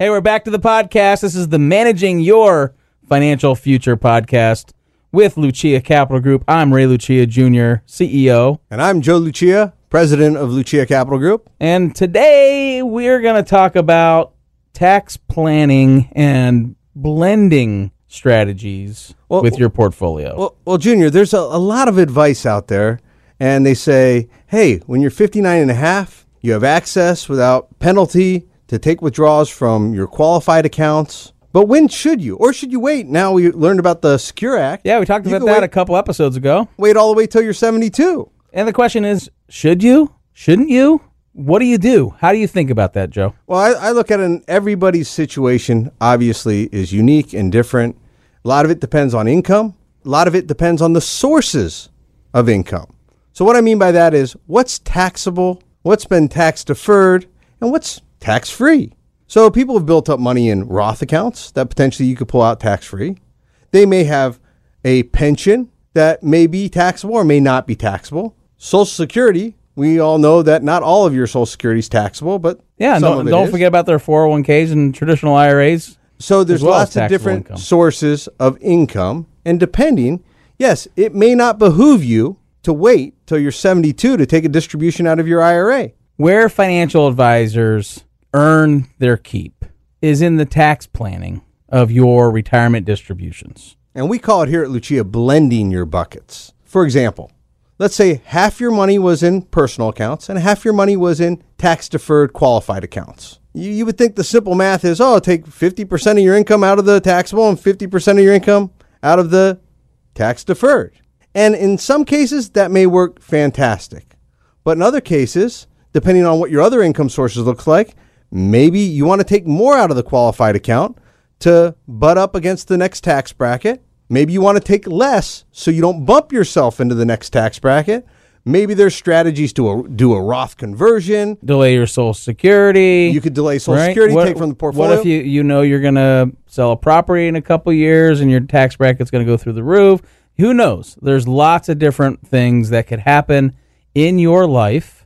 Hey, we're back to the podcast. This is the Managing Your Financial Future podcast with Lucia Capital Group. I'm Ray Lucia Jr., CEO. And I'm Joe Lucia, president of Lucia Capital Group. And today we're going to talk about tax planning and blending strategies Well, with your portfolio. Well, well Junior, there's a, a lot of advice out there, and they say, hey, when you're 59 and a half, you have access without penalty to take withdrawals from your qualified accounts. But when should you? Or should you wait? Now we learned about the Secure Act. yeah, we talked You about can that wait, a couple episodes ago. wait all the way till you're 72. And the question is should you? Shouldn't you? What do you do? How do you think about that, Joe? Well, I, I look at it in everybody's situation, obviously, is unique and different. A lot of it depends on income, a lot of it depends on the sources of income. So, what I mean by that is what's taxable, what's been tax deferred, and what's tax free. So, people have built up money in Roth accounts that potentially you could pull out tax free. They may have a pension that may be taxable or may not be taxable. Social Security, we all know that not all of your Social Security is taxable, but Yeah, and some don't, of it don't is. forget about their 401ks and traditional IRAs. So there's well lots of different income. sources of income, and depending, yes, it may not behoove you to wait till you're 72 to take a distribution out of your IRA. Where financial advisors earn their keep is in the tax planning of your retirement distributions. And we call it here at Lucia blending your buckets. For example, let's say half your money was in personal accounts and half your money was in tax deferred qualified accounts. You, you would think the simple math is oh, take 50% of your income out of the taxable and 50% of your income out of the tax deferred. And in some cases, that may work fantastic. But in other cases, depending on what your other income sources looks like, maybe you want to take more out of the qualified account to butt up against the next tax bracket. Maybe you want to take less so you don't bump yourself into the next tax bracket. Maybe there's strategies to a, do a Roth conversion. Delay your Social Security. You could delay Social right? Security, What- take from the portfolio. What if you, you know you're going to sell a property in a couple years and your tax bracket's going to go through the roof? Who knows? There's lots of different things that could happen in your life.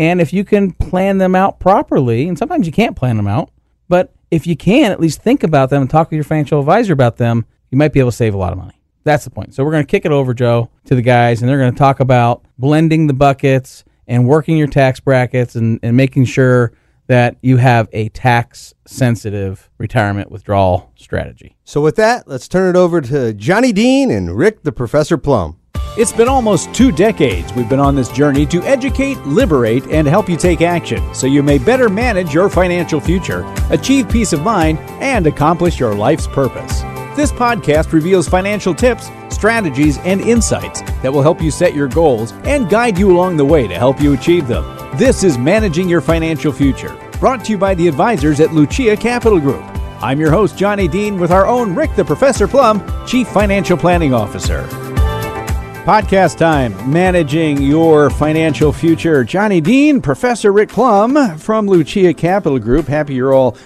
And if you can plan them out properly, and sometimes you can't plan them out, but if you can, at least think about them and talk with your financial advisor about them, you might be able to save a lot of money. That's the point. So we're going to kick it over, Joe, to the guys, and they're going to talk about blending the buckets and working your tax brackets and, and making sure that you have a tax sensitive retirement withdrawal strategy. so with that, let's turn it over to Johnny Dean and Rick the Professor Plum. It's been almost two decades we've been on this journey to educate, liberate, and help you take action so you may better manage your financial future, achieve peace of mind, and accomplish your life's purpose. This podcast reveals financial tips, strategies, and insights that will help you set your goals and guide you along the way to help you achieve them. This is Managing Your Financial Future, brought to you by the advisors at Lucia Capital Group. I'm your host, Johnny Dean, with our own Rick the Professor Plum, Chief Financial Planning Officer. Podcast time, managing your financial future. Johnny Dean, Professor Rick Plum from Lucia Capital Group. Happy you're all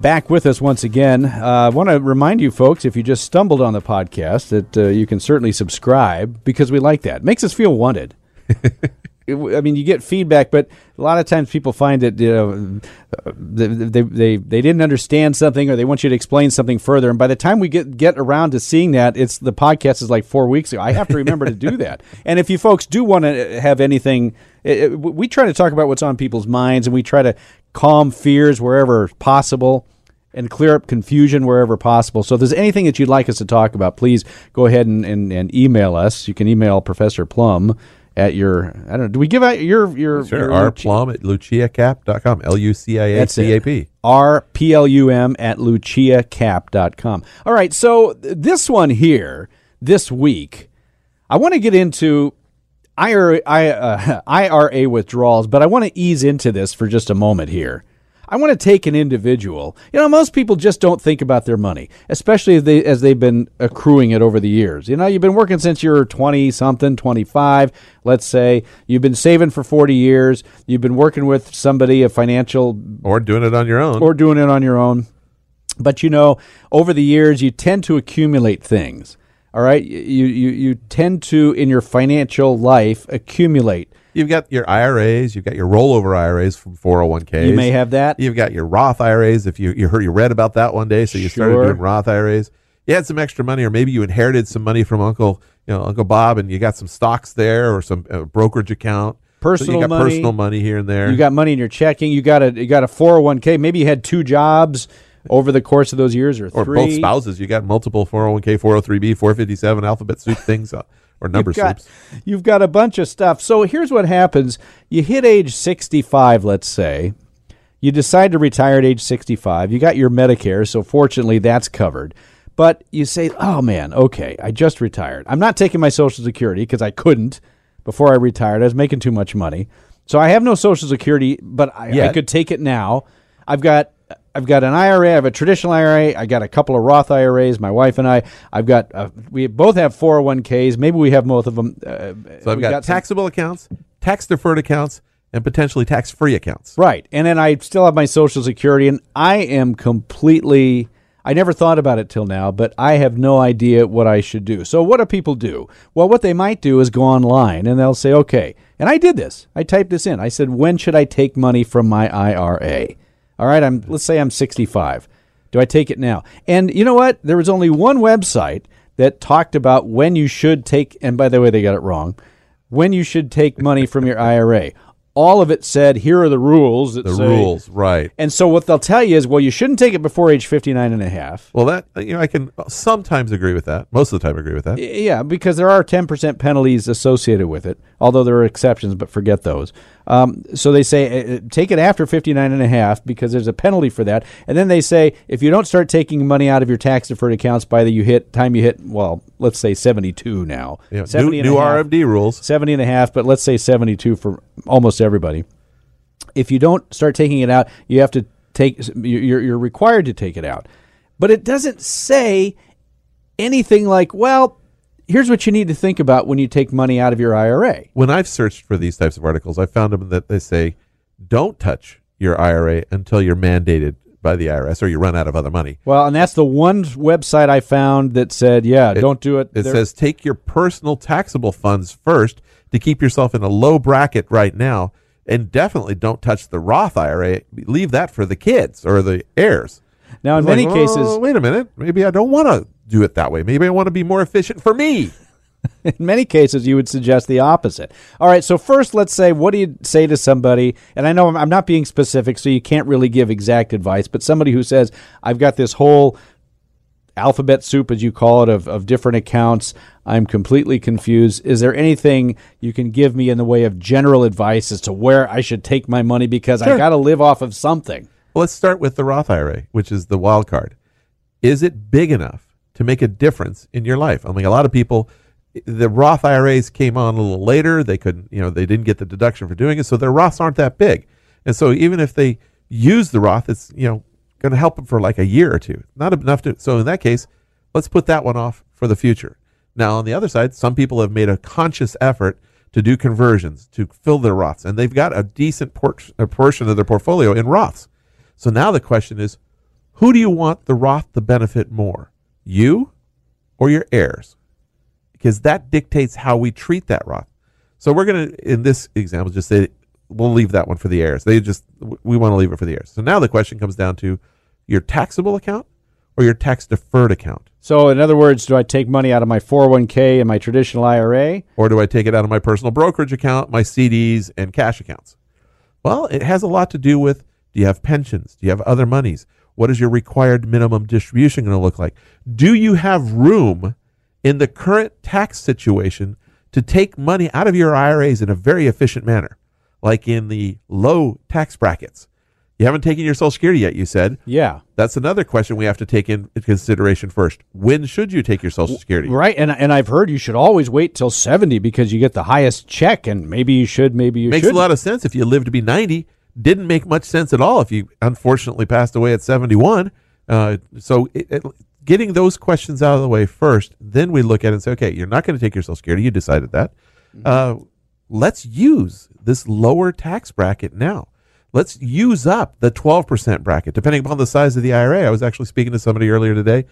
back with us once again. I uh, want to remind you folks, if you just stumbled on the podcast, that uh, you can certainly subscribe because we like that. makes us feel wanted. I mean, you get feedback, but a lot of times people find that you know they, they they they didn't understand something, or they want you to explain something further. And by the time we get get around to seeing that, it's the podcast is like four weeks ago. I have to remember to do that. And if you folks do want to uh, have anything, it, it- we try to talk about what's on people's minds, and we try to calm fears wherever possible and clear up confusion wherever possible. So if there's anything that you'd like us to talk about, please go ahead and, and, and email us. You can email Professor Plum at your I don't know. Do we give out your your Sure. your R Plum at luciacap.com. L U C I A C A. P. R P L U M at luciacap.com. All right, so this one here this week, I want to get into IRA, I, uh, IRA withdrawals, but I want to ease into this for just a moment here. I want to take an individual. You know, most people just don't think about their money, especially as they as they've been accruing it over the years. You know, you've been working since you're 20 something, 25, let's say. You've been saving for 40 years. You've been working with somebody, a financial Or doing it on your own. or doing it on your own. But you know, over the years, you tend to accumulate things. All right, you you you tend to in your financial life accumulate You've got your IRAs, you've got your rollover IRAs from 401ks. You may have that. You've got your Roth IRAs. If you you heard you read about that one day, so you started doing Roth IRAs. You had some extra money, or maybe you inherited some money from Uncle, you know, Uncle Bob, and you got some stocks there or some uh, brokerage account. So Personal you got money. personal money here and there. You got money in your checking. You got a you got a four hundred one k. Maybe you had two jobs over the course of those years, or or three. both spouses. You got multiple 401k, 403b, 457 alphabet soup things, or number You've got, soups. you've got a bunch of stuff. So here's what happens: you hit age sixty five, let's say. You decide to retire at age 65. You got your Medicare, so fortunately that's covered. But you say, oh man, okay, I just retired. I'm not taking my Social Security because I couldn't before I retired. I was making too much money. So I have no Social Security, but I, I could take it now. I've got. I've got an IRA. I have a traditional IRA. I got a couple of Roth IRAs. My wife and I. I've got. Uh, we both have 401ks. Maybe we have both of them. Uh, So I've got, some- taxable accounts, tax deferred accounts, and potentially tax free accounts. Right. And then I still have my Social Security, and I am completely. I never thought about it till now, but I have no idea what I should do. So, what do people do? Well, what they might do is go online and they'll say, okay, and I did this. I typed this in. I said, when should I take money from my IRA? All right, I'm let's say I'm 65. Do I take it now? And you know what? There was only one website that talked about when you should take and by the way they got it wrong. When you should take money from your IRA. All of it said, here are the rules that The say- rules, right. And so what they'll tell you is, well, you shouldn't take it before age 59 and a half. Well, that, you know, I can sometimes agree with that. Most of the time, agree with that. Yeah, because there are 10% penalties associated with it, although there are exceptions, but forget those. Um, so they say uh, take it after 59 and a half because there's a penalty for that. And then they say if you don't start taking money out of your tax deferred accounts by the you hit time you hit, well, let's say 72 now. Know, 70 new new half. RMD rules. 70 and a half, but let's say 72 for almost everybody. If you don't start taking it out, you have to take you're you're required to take it out. But it doesn't say anything like, well, here's what you need to think about when you take money out of your IRA. When I've searched for these types of articles, I found them that they say, don't touch your IRA until you're mandated by the IRS or you run out of other money. Well, and that's the one website I found that said, yeah, don't do it. It says take your personal taxable funds first to keep yourself in a low bracket right now, and definitely don't touch the Roth IRA. Leave that for the kids or the heirs. now in many like, cases, "Oh, wait a minute. Maybe I don't want to do it that way. Maybe I want to be more efficient for me. in many cases you would suggest the opposite all right so first let's say what do you say to somebody and i know i'm, I'm not being specific so you can't really give exact advice but somebody who says i've got this whole alphabet soup as you call it of, of different accounts i'm completely confused is there anything you can give me in the way of general advice as to where i should take my money because i Sure. got to live off of something Well, let's start with the Roth IRA, which is the wild card. Is it big enough to make a difference in your life? I mean, a lot of people, the Roth IRAs came on a little later. They couldn't, you know, they didn't get the deduction for doing it, so their Roths aren't that big. And so even if they use the Roth, it's you know going to help them for like a year or two, not enough to. So in that case, let's put that one off for the future. Now on the other side, some people have made a conscious effort to do conversions to fill their Roths, and they've got a decent port- a portion of their portfolio in Roths. So now the question is, who do you want the Roth to benefit more, you or your heirs? Because that dictates how we treat that Roth. So we're going to, in this example, just say we'll leave that one for the heirs. They just we want to leave it for the heirs. So now the question comes down to your taxable account or your tax deferred account, so in other words do i take money out of my 401k and my traditional ira or do I take it out of my personal brokerage account, my CDs, and cash accounts? Well, it has a lot to do with do you have pensions? Do you have other monies? What is your required minimum distribution going to look like? Do you have room in the current tax situation to take money out of your IRAs in a very efficient manner, like in the low tax brackets? You haven't taken your Social Security yet, you said. yeah That's another question we have to take in consideration first. When should you take your Social Security? Right, and and I've heard you should always wait till seventy because you get the highest check, and maybe you should, maybe you should. makes should. a lot of sense if you live to be 90 didn't make much sense at all if you unfortunately passed away at 71 uh, so it, it, getting those questions out of the way first then we look at it and say okay you're not going to take your social security you decided that. Uh, let's use this lower tax bracket now. Let's use up the 12% bracket. Depending upon the size of the ira i was actually speaking to somebody earlier today.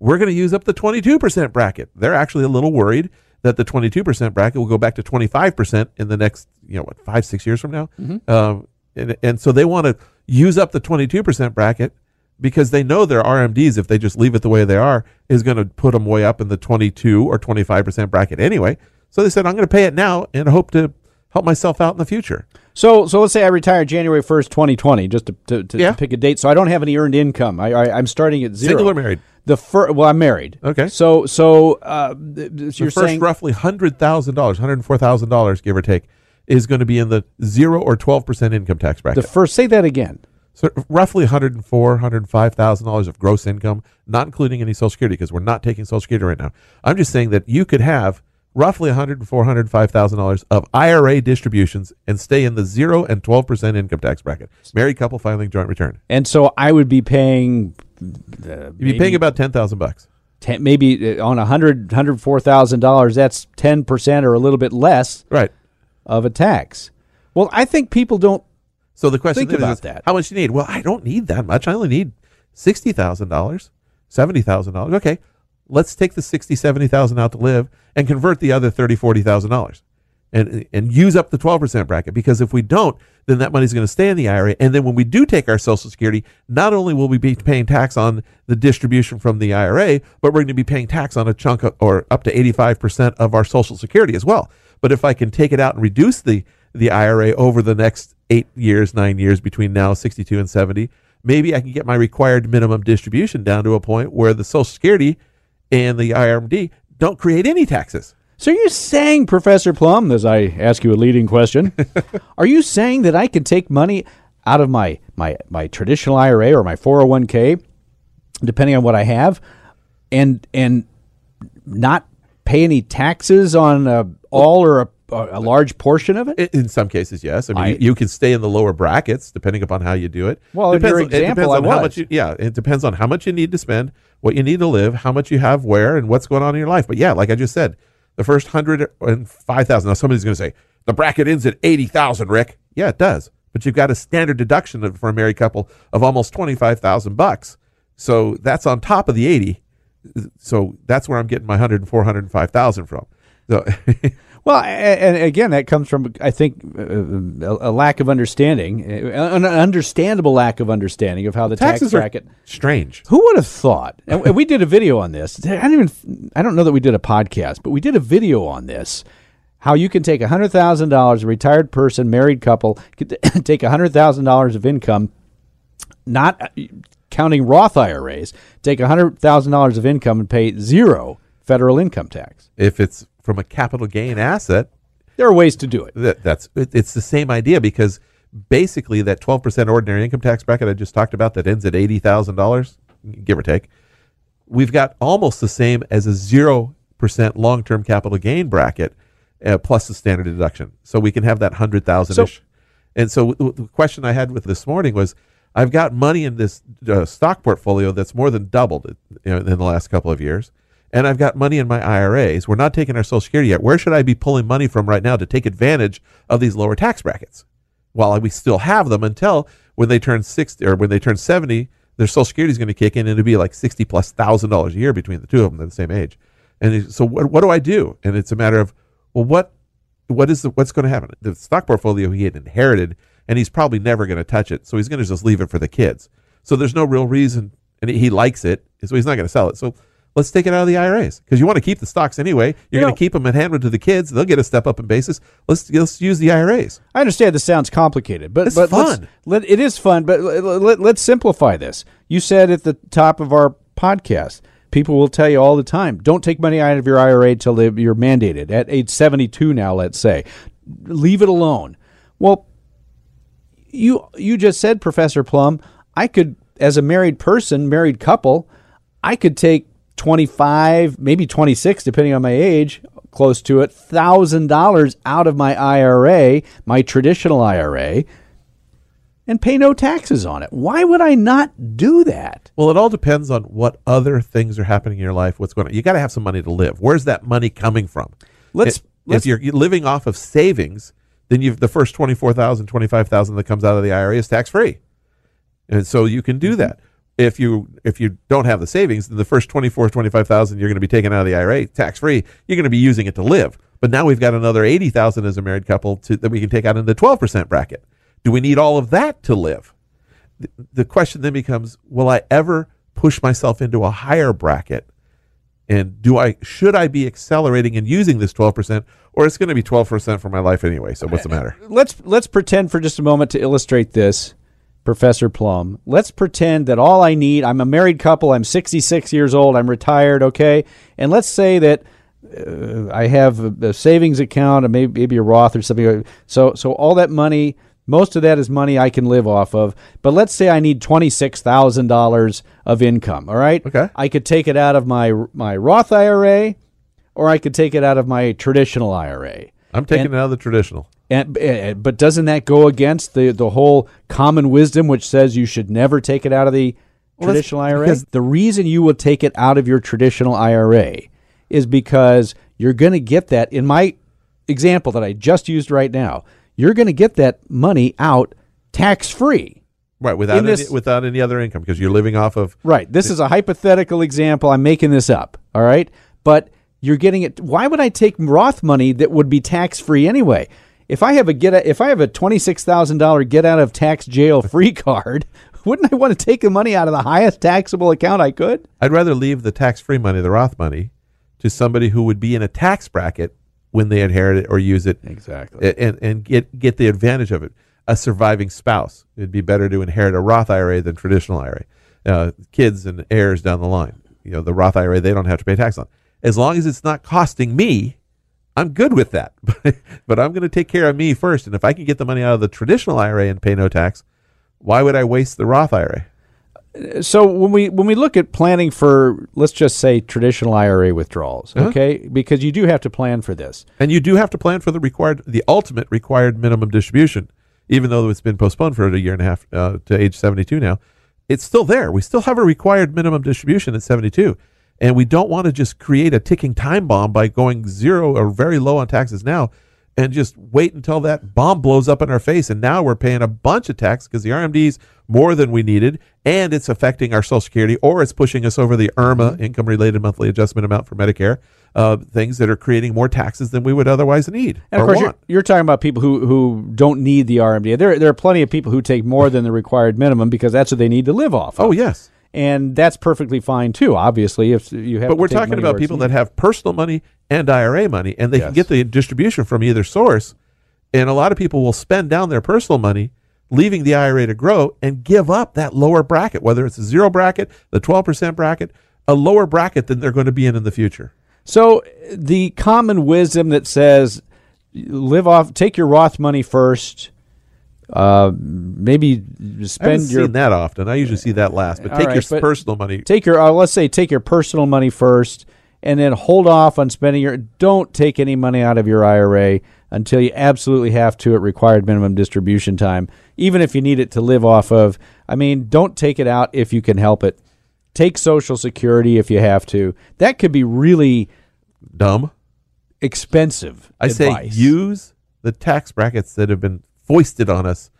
We're going to use up the 22% bracket. They're actually a little worried that the 22% bracket will go back to 25% in the next, you know, what, five, six years from now. Um, and, and so they want to use up the 22% bracket because they know their RMDs, if they just leave it the way they are, is going to put them way up in the 22 or 25% bracket anyway. So they said, I'm going to pay it now and hope to help myself out in the future. So, so let's say I retire January first, twenty twenty, just to, to, to Yeah. pick a date. So I don't have any earned income. I, I I'm starting at zero. Single or married? The fir- well, I'm married. Okay. So, so uh, The you're first saying roughly $100,000, $104,000, give or take, is going to be in the 0 or 12% income tax bracket. the first. Say that again. So roughly 104, 105,000 dollars of gross income, not including any Social Security, because we're not taking Social Security right now. I'm just saying that you could have roughly 104, 105,000 dollars of IRA distributions and stay in the zero and 12 percent income tax bracket. Married couple filing joint return. And so I would be paying. Uh, You'd be paying about 10,000 bucks. ten, maybe uh, on a hundred hundred four thousand dollars. That's ten percent or a little bit less Right. Of a tax. Well, I think people don't. So the question Think about is, that. how much do you need? Well, I don't need that much. I only need sixty thousand dollars, seventy thousand dollars. Okay, let's take the sixty, seventy thousand out to live and convert the other thirty, forty thousand dollars, and and use up the twelve percent bracket. Because if we don't, then that money's going to stay in the IRA. And then when we do take our Social Security, not only will we be paying tax on the distribution from the IRA, but we're going to be paying tax on a chunk of, or up to eighty five percent of our Social Security as well. But if I can take it out and reduce the the IRA over the next eight years, nine years between now 62 and 70, maybe I can get my required minimum distribution down to a point where the Social Security and the IRMD don't create any taxes. So you're saying, Professor Plum, as I ask you a leading question, are you saying that I can take money out of my my my traditional IRA or my 401k, depending on what I have, and and not pay any taxes on uh, all or a, a large portion of it? In some cases, yes. I mean, I- you, can stay in the lower brackets depending upon how you do it. Well, depends your on- it example, depends I on how much. You, yeah, it depends on how much you need to spend, what you need to live, how much you have where, and what's going on in your life. But yeah, like I just said, the first hundred and five thousand. Now somebody's going to say the bracket ends at eighty thousand, Rick. Yeah, it does. But you've got a standard deduction of, for a married couple of almost twenty five thousand bucks. So that's on top of the eighty. So that's where I'm getting my hundred and four hundred and five thousand from. So Well, and again, that comes from I think uh, a, lack of understanding, uh, an understandable lack of understanding of how the taxes tax bracket. strange. Who would have thought? And we did a video on this. I don't even. I don't know that we did a podcast, but we did a video on this. How you can take hundred thousand dollars, a retired person, married couple, could take hundred thousand dollars of income, not counting Roth IRAs, take hundred thousand dollars of income and pay zero federal income tax. If it's from a capital gain asset, There are ways to do it. that, that's it, it's the same idea because basically that 12% ordinary income tax bracket I just talked about that ends at $80,000 give or take we've got almost the same as a 0% long-term capital gain bracket uh, plus the standard deduction so we can have that 100,000ish and so w- w- the question I had with this morning was I've got money in this uh, stock portfolio that's more than doubled in the last couple of years and I've got money in my IRAs. We're not taking our Social Security yet. Where should I be pulling money from right now to take advantage of these lower tax brackets? While we still have them until when they turn 60 or when they turn 70, their Social Security is going to kick in and it'll be like 60 plus thousand dollars a year between the two of them. They're the same age. And so what, what do I do? And it's a matter of, well, what, what is the, what's going to happen? The stock portfolio he had inherited and he's probably never going to touch it. So he's going to just leave it for the kids. So there's no real reason and he likes it. So he's not going to sell it. So let's take it out of the IRAs because you want to keep the stocks anyway. You're You going to keep them and hand them to the kids. They'll get a step up in basis. Let's let's use the IRAs. I understand this sounds complicated, but It's but fun. Let, it is fun, but let, let, let's simplify this. You said at the top of our podcast, people will tell you all the time, don't take money out of your IRA until they, you're mandated at age 72 now, let's say. Leave it alone. Well, you you just said, Professor Plum, I could, as a married person, married couple, I could take twenty five, maybe twenty six, depending on my age, close to it, thousand dollars out of my IRA, my traditional IRA, and pay no taxes on it. Why would I not do that? Well, it all depends on what other things are happening in your life. What's going on? You got to have some money to live. Where's that money coming from? Let's- let's- if you're living off of savings, then you've the first 24,000, 25,000 that comes out of the IRA is tax free. And so you can Mm-hmm. do that. if you if you don't have the savings, then the first 24, 25,000 you're going to be taking out of the IRA tax free. You're going to be using it to live. But now we've got another 80,000 as a married couple to, that we can take out in the 12% bracket. Do we need all of that to live? The, the question then becomes, will I ever push myself into a higher bracket? And do I should I be accelerating and using this 12% or it's going to be 12% for my life anyway, so what's the matter? let's let's pretend for just a moment to illustrate this, Professor Plum. Let's pretend that all I need, I'm a married couple, I'm 66 years old, I'm retired, okay? And let's say that uh, I have a, a savings account, or maybe maybe a Roth or something. So so all that money, most of that is money I can live off of. But let's say I need twenty six thousand dollars of income. All right. Okay. I could take it out of my my Roth IRA, or I could take it out of my traditional IRA. I'm taking it out of the traditional. And, uh, but doesn't that go against the, the whole common wisdom which says you should never take it out of the Well, traditional IRA? because- The reason you will take it out of your traditional IRA is because you're going to get that. In my example that I just used right now, you're going to get that money out tax free. Right, without In any, this- without any other income because you're living off of Right. This is a hypothetical example. I'm making this up. All right. But you're getting it. Why would I take Roth money that would be tax free anyway? If I have a get, if I have a twenty six thousand dollar get out of tax jail free card, wouldn't I want to take the money out of the highest taxable account I could? I'd rather leave the tax-free money, the Roth money, to somebody who would be in a tax bracket when they inherit it or use it, Exactly. and and get get the advantage of it. A surviving spouse, it'd be better to inherit a Roth IRA than traditional IRA. Uh, kids and heirs down the line, you know, the Roth IRA they don't have to pay tax on, as long as it's not costing me. I'm good with that, but I'm going to take care of me first. And if I can get the money out of the traditional IRA and pay no tax, why would I waste the Roth IRA? so when we when we look at planning for let's just say traditional IRA withdrawals, Uh-huh. okay, because you do have to plan for this. And you do have to plan for the required, the ultimate required minimum distribution, even though it's been postponed for a year and a half uh, to age 72 now. It's still there. We still have a required minimum distribution at 72. And we don't want to just create a ticking time bomb by going zero or very low on taxes now and just wait until that bomb blows up in our face. And now we're paying a bunch of tax because the RMD's more than we needed and it's affecting our Social Security or it's pushing us over the IRMAA, income related monthly adjustment amount for Medicare, uh, things that are creating more taxes than we would otherwise need. And of course, you're, you're talking about people who, who don't need the RMD. There, there are plenty of people who take more than the required minimum because that's what they need to live off. Of. Oh, yes. And that's perfectly fine too. Obviously, if you have, But we're talking about people that have personal money and IRA money, and they can get the distribution from either source. And a lot of people will spend down their personal money, leaving the IRA to grow, and give up that lower bracket, whether it's a zero bracket, the 12% bracket, a lower bracket than they're going to be in in the future. So the common wisdom that says live off, take your Roth money first. Uh, maybe I haven't spend your seen that often. I usually see that last, but take right, your but- personal money. take your uh, let's say take your personal money first and then hold off on spending your don't take any money out of your IRA until you absolutely have to at required minimum distribution time even if you need it to live off of I mean don't take it out if you can help it take social security if you have to that could be really Dumb. expensive I advice. say use the tax brackets that have been foisted on us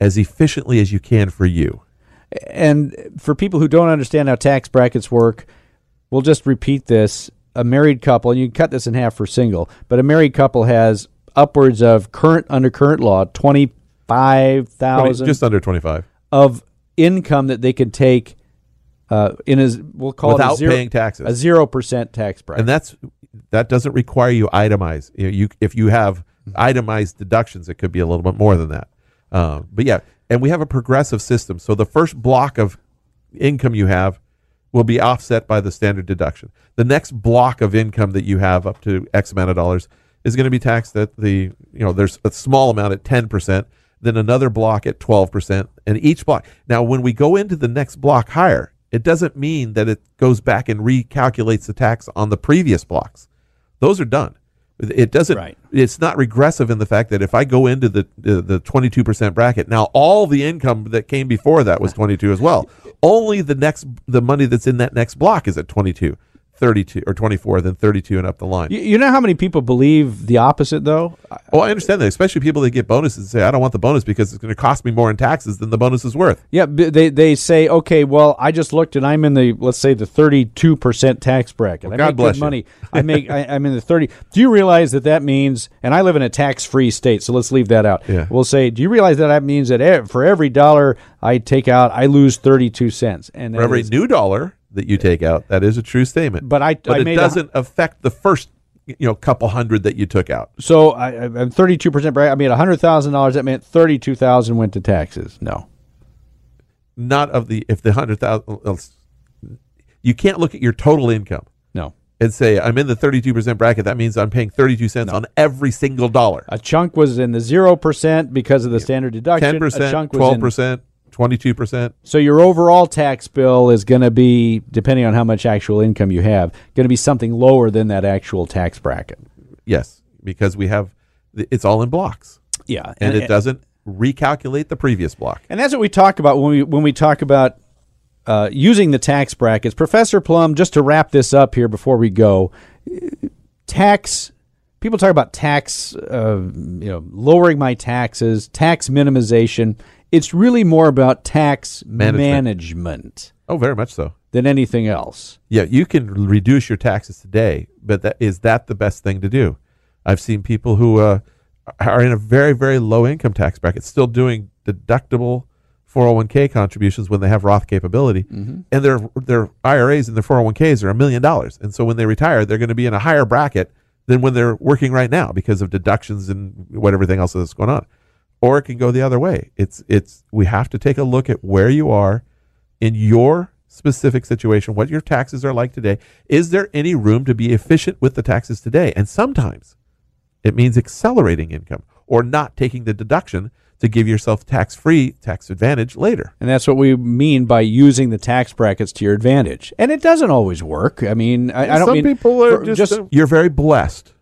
as efficiently as you can for you. and for people who don't understand how tax brackets work, we'll just repeat this. A married couple, and you can cut this in half for single, but a married couple has upwards of current under current law twenty five thousand Just under 25. of income that they could take uh, in a we'll call it Without a zero, paying taxes. a zero percent tax bracket. and that's that doesn't require you itemize. You, know, you if you have itemized deductions, it could be a little bit more than that. Um, but yeah, and we have a progressive system. So the first block of income you have will be offset by the standard deduction. The next block of income that you have up to X amount of dollars is going to be taxed at the you know there's a small amount at ten percent, then another block at twelve percent, and each block. Now, when we go into the next block higher, it doesn't mean that it goes back and recalculates the tax on the previous blocks. Those are done. It doesn't. Right. It's not regressive in the fact that if I go into the the twenty two percent bracket now, all the income that came before that was twenty two as well. Only the next the money that's in that next block is at twenty two. 32 or 24, then 32 and up the line. You, you know how many people believe the opposite, though? Oh, I understand that, especially people that get bonuses and say, I don't want the bonus because it's going to cost me more in taxes than the bonus is worth. Yeah, they they say, okay, well, I just looked and I'm in the let's say the 32 percent tax bracket. I God make bless good you. money. I make I, I'm in the 30. Do you realize that that means? And I live in a tax-free state, so let's leave that out. Yeah. We'll say, do you realize that that means that for every dollar I take out, I lose 32 cents, and For every is- new dollar that you take out, that is a true statement. But I- but I it doesn't affect the first you know couple hundred that you took out. so I, I'm 32 percent bracket. I made hundred thousand dollars. That meant 32 thousand went to taxes. No. Not of the if the hundred thousand. You can't look at your total income No. and say I'm in the 32 percent bracket. That means I'm paying 32 cents on every single dollar. A chunk was in the zero percent because of the standard deduction. 10%, chunk 12 in- percent, 22 percent. So your overall tax bill is going to be, depending on how much actual income you have, going to be something lower than that actual tax bracket. Yes, because we have it's all in blocks, Yeah, and, it doesn't recalculate the previous block. And that's what we talk about when we when we talk about uh, using the tax brackets. Professor Plum, just to wrap this up here before we go, tax. People talk about tax, uh, you know, lowering my taxes, tax minimization. It's really more about tax Management. management Oh, very much so. than anything else. Yeah, you can reduce your taxes today, but that is that the best thing to do? I've seen people who uh, are in a very very low income tax bracket still doing deductible 401k contributions when they have Roth capability, and their their IRAs and their 401ks are a million dollars, and so when they retire, they're going to be in a higher bracket than when they're working right now because of deductions and what everything else that's going on. Or it can go the other way. It's it's we have to take a look at where you are in your specific situation, what your taxes are like today. Is there any room to be efficient with the taxes today? And sometimes it means accelerating income or not taking the deduction to give yourself tax free tax advantage later. And that's what we mean by using the tax brackets to your advantage. And it doesn't always work. I mean, I, I don't Some mean people are for- just, you're very blessed.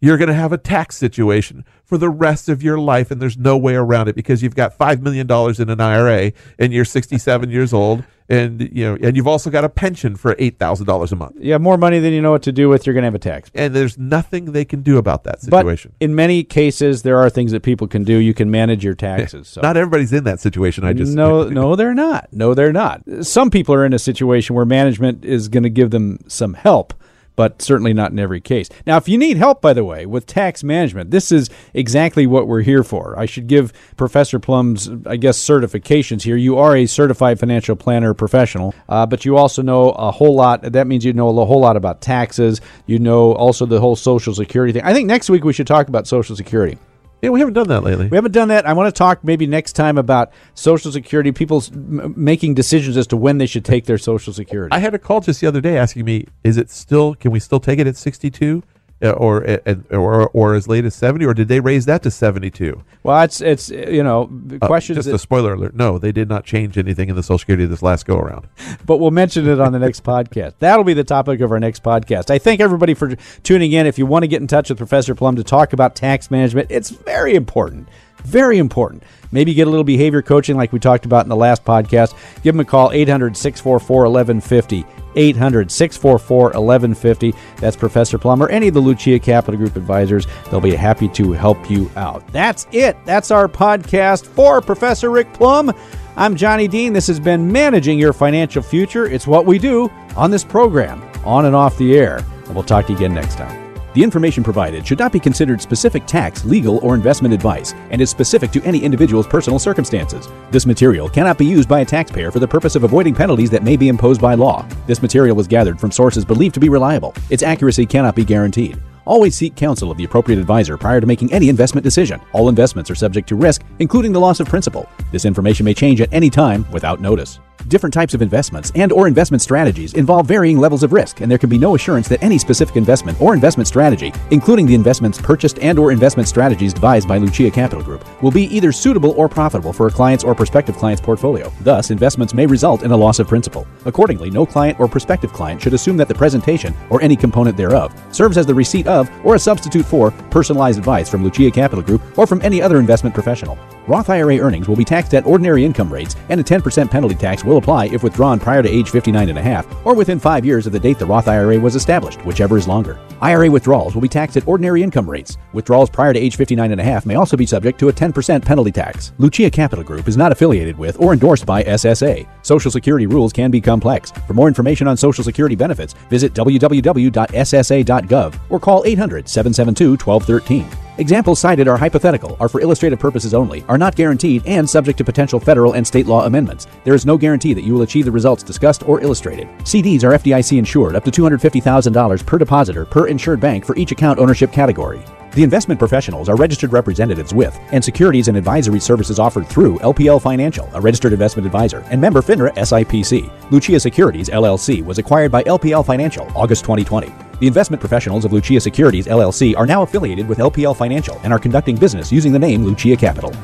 You're going to have a tax situation for the rest of your life, and there's no way around it because you've got five million dollars in an IRA, and you're 67 years old, and you know, and you've also got a pension for eight thousand dollars a month. you have more money than you know what to do with. You're going to have a tax. and there's nothing they can do about that But situation. in many cases, there are things that people can do. You can manage your taxes. So. Not everybody's in that situation. I just no, no, they're not. No, they're not. Some people are in a situation where management is going to give them some help, but certainly not in every case. Now, if you need help, by the way, with tax management, this is exactly what we're here for. I should give Professor Plum's, I guess, certifications here. You are a certified financial planner professional, uh, but you also know a whole lot. That means you know a whole lot about taxes. You know also the whole Social Security thing. I think next week we should talk about Social Security. Yeah, we haven't done that lately. We haven't done that. I want to talk maybe next time about Social Security, people m- making decisions as to when they should take their Social Security. I had a call just the other day asking me, "Is it still? Can we still take it at 62, uh, or or or as late as 70, or did they raise that to 72?" well, it's it's uh, you know the Uh, questions, just that- a spoiler alert. No, they did not change anything in the Social Security this last go around. but we'll mention it on the next podcast. That'll be the topic of our next podcast. I thank everybody for tuning in. If you want to get in touch with Professor Plum to talk about tax management, it's very important. Very important. Maybe get a little behavior coaching like we talked about in the last podcast. Give them a call 800 644 1150. 800 644 1150. That's Professor Plum or any of the Lucia Capital Group advisors. They'll be happy to help you out. That's it. That's our podcast for Professor Rick Plum. I'm Johnny Dean. This has been Managing Your Financial Future. It's what we do on this program, on and off the air. And we'll talk to you again next time. The information provided should not be considered specific tax, legal, or investment advice and is specific to any individual's personal circumstances. This material cannot be used by a taxpayer for the purpose of avoiding penalties that may be imposed by law. This material was gathered from sources believed to be reliable. Its accuracy cannot be guaranteed. Always seek counsel of the appropriate advisor prior to making any investment decision. All investments are subject to risk, including the loss of principal. This information may change at any time without notice. Different types of investments and or investment strategies involve varying levels of risk, and there can be no assurance that any specific investment or investment strategy, including the investments purchased and or investment strategies devised by Lucia Capital Group, will be either suitable or profitable for a client's or prospective client's portfolio. Thus, investments may result in a loss of principal. Accordingly, no client or prospective client should assume that the presentation or any component thereof serves as the receipt of or a substitute for personalized advice from Lucia Capital Group or from any other investment professional. Roth IRA earnings will be taxed at ordinary income rates, and a 10% penalty tax will apply if withdrawn prior to age 59 and a half or within five years of the date the Roth IRA was established, whichever is longer. IRA withdrawals will be taxed at ordinary income rates. Withdrawals prior to age 59 and a half may also be subject to a 10% penalty tax. Lucia Capital Group is not affiliated with or endorsed by SSA. Social Security rules can be complex. For more information on Social Security benefits, visit www.ssa.gov or call 800 772 1213. Examples cited are hypothetical, are for illustrative purposes only, are not guaranteed, and subject to potential federal and state law amendments. There is no guarantee that you will achieve the results discussed or illustrated. CDs are FDIC insured up to $250,000 per depositor per insured bank for each account ownership category. The investment professionals are registered representatives with and securities and advisory services offered through LPL Financial, a registered investment advisor, and member FINRA SIPC. Lucia Securities LLC was acquired by LPL Financial August 2020. The investment professionals of Lucia Securities LLC are now affiliated with LPL Financial and are conducting business using the name Lucia Capital.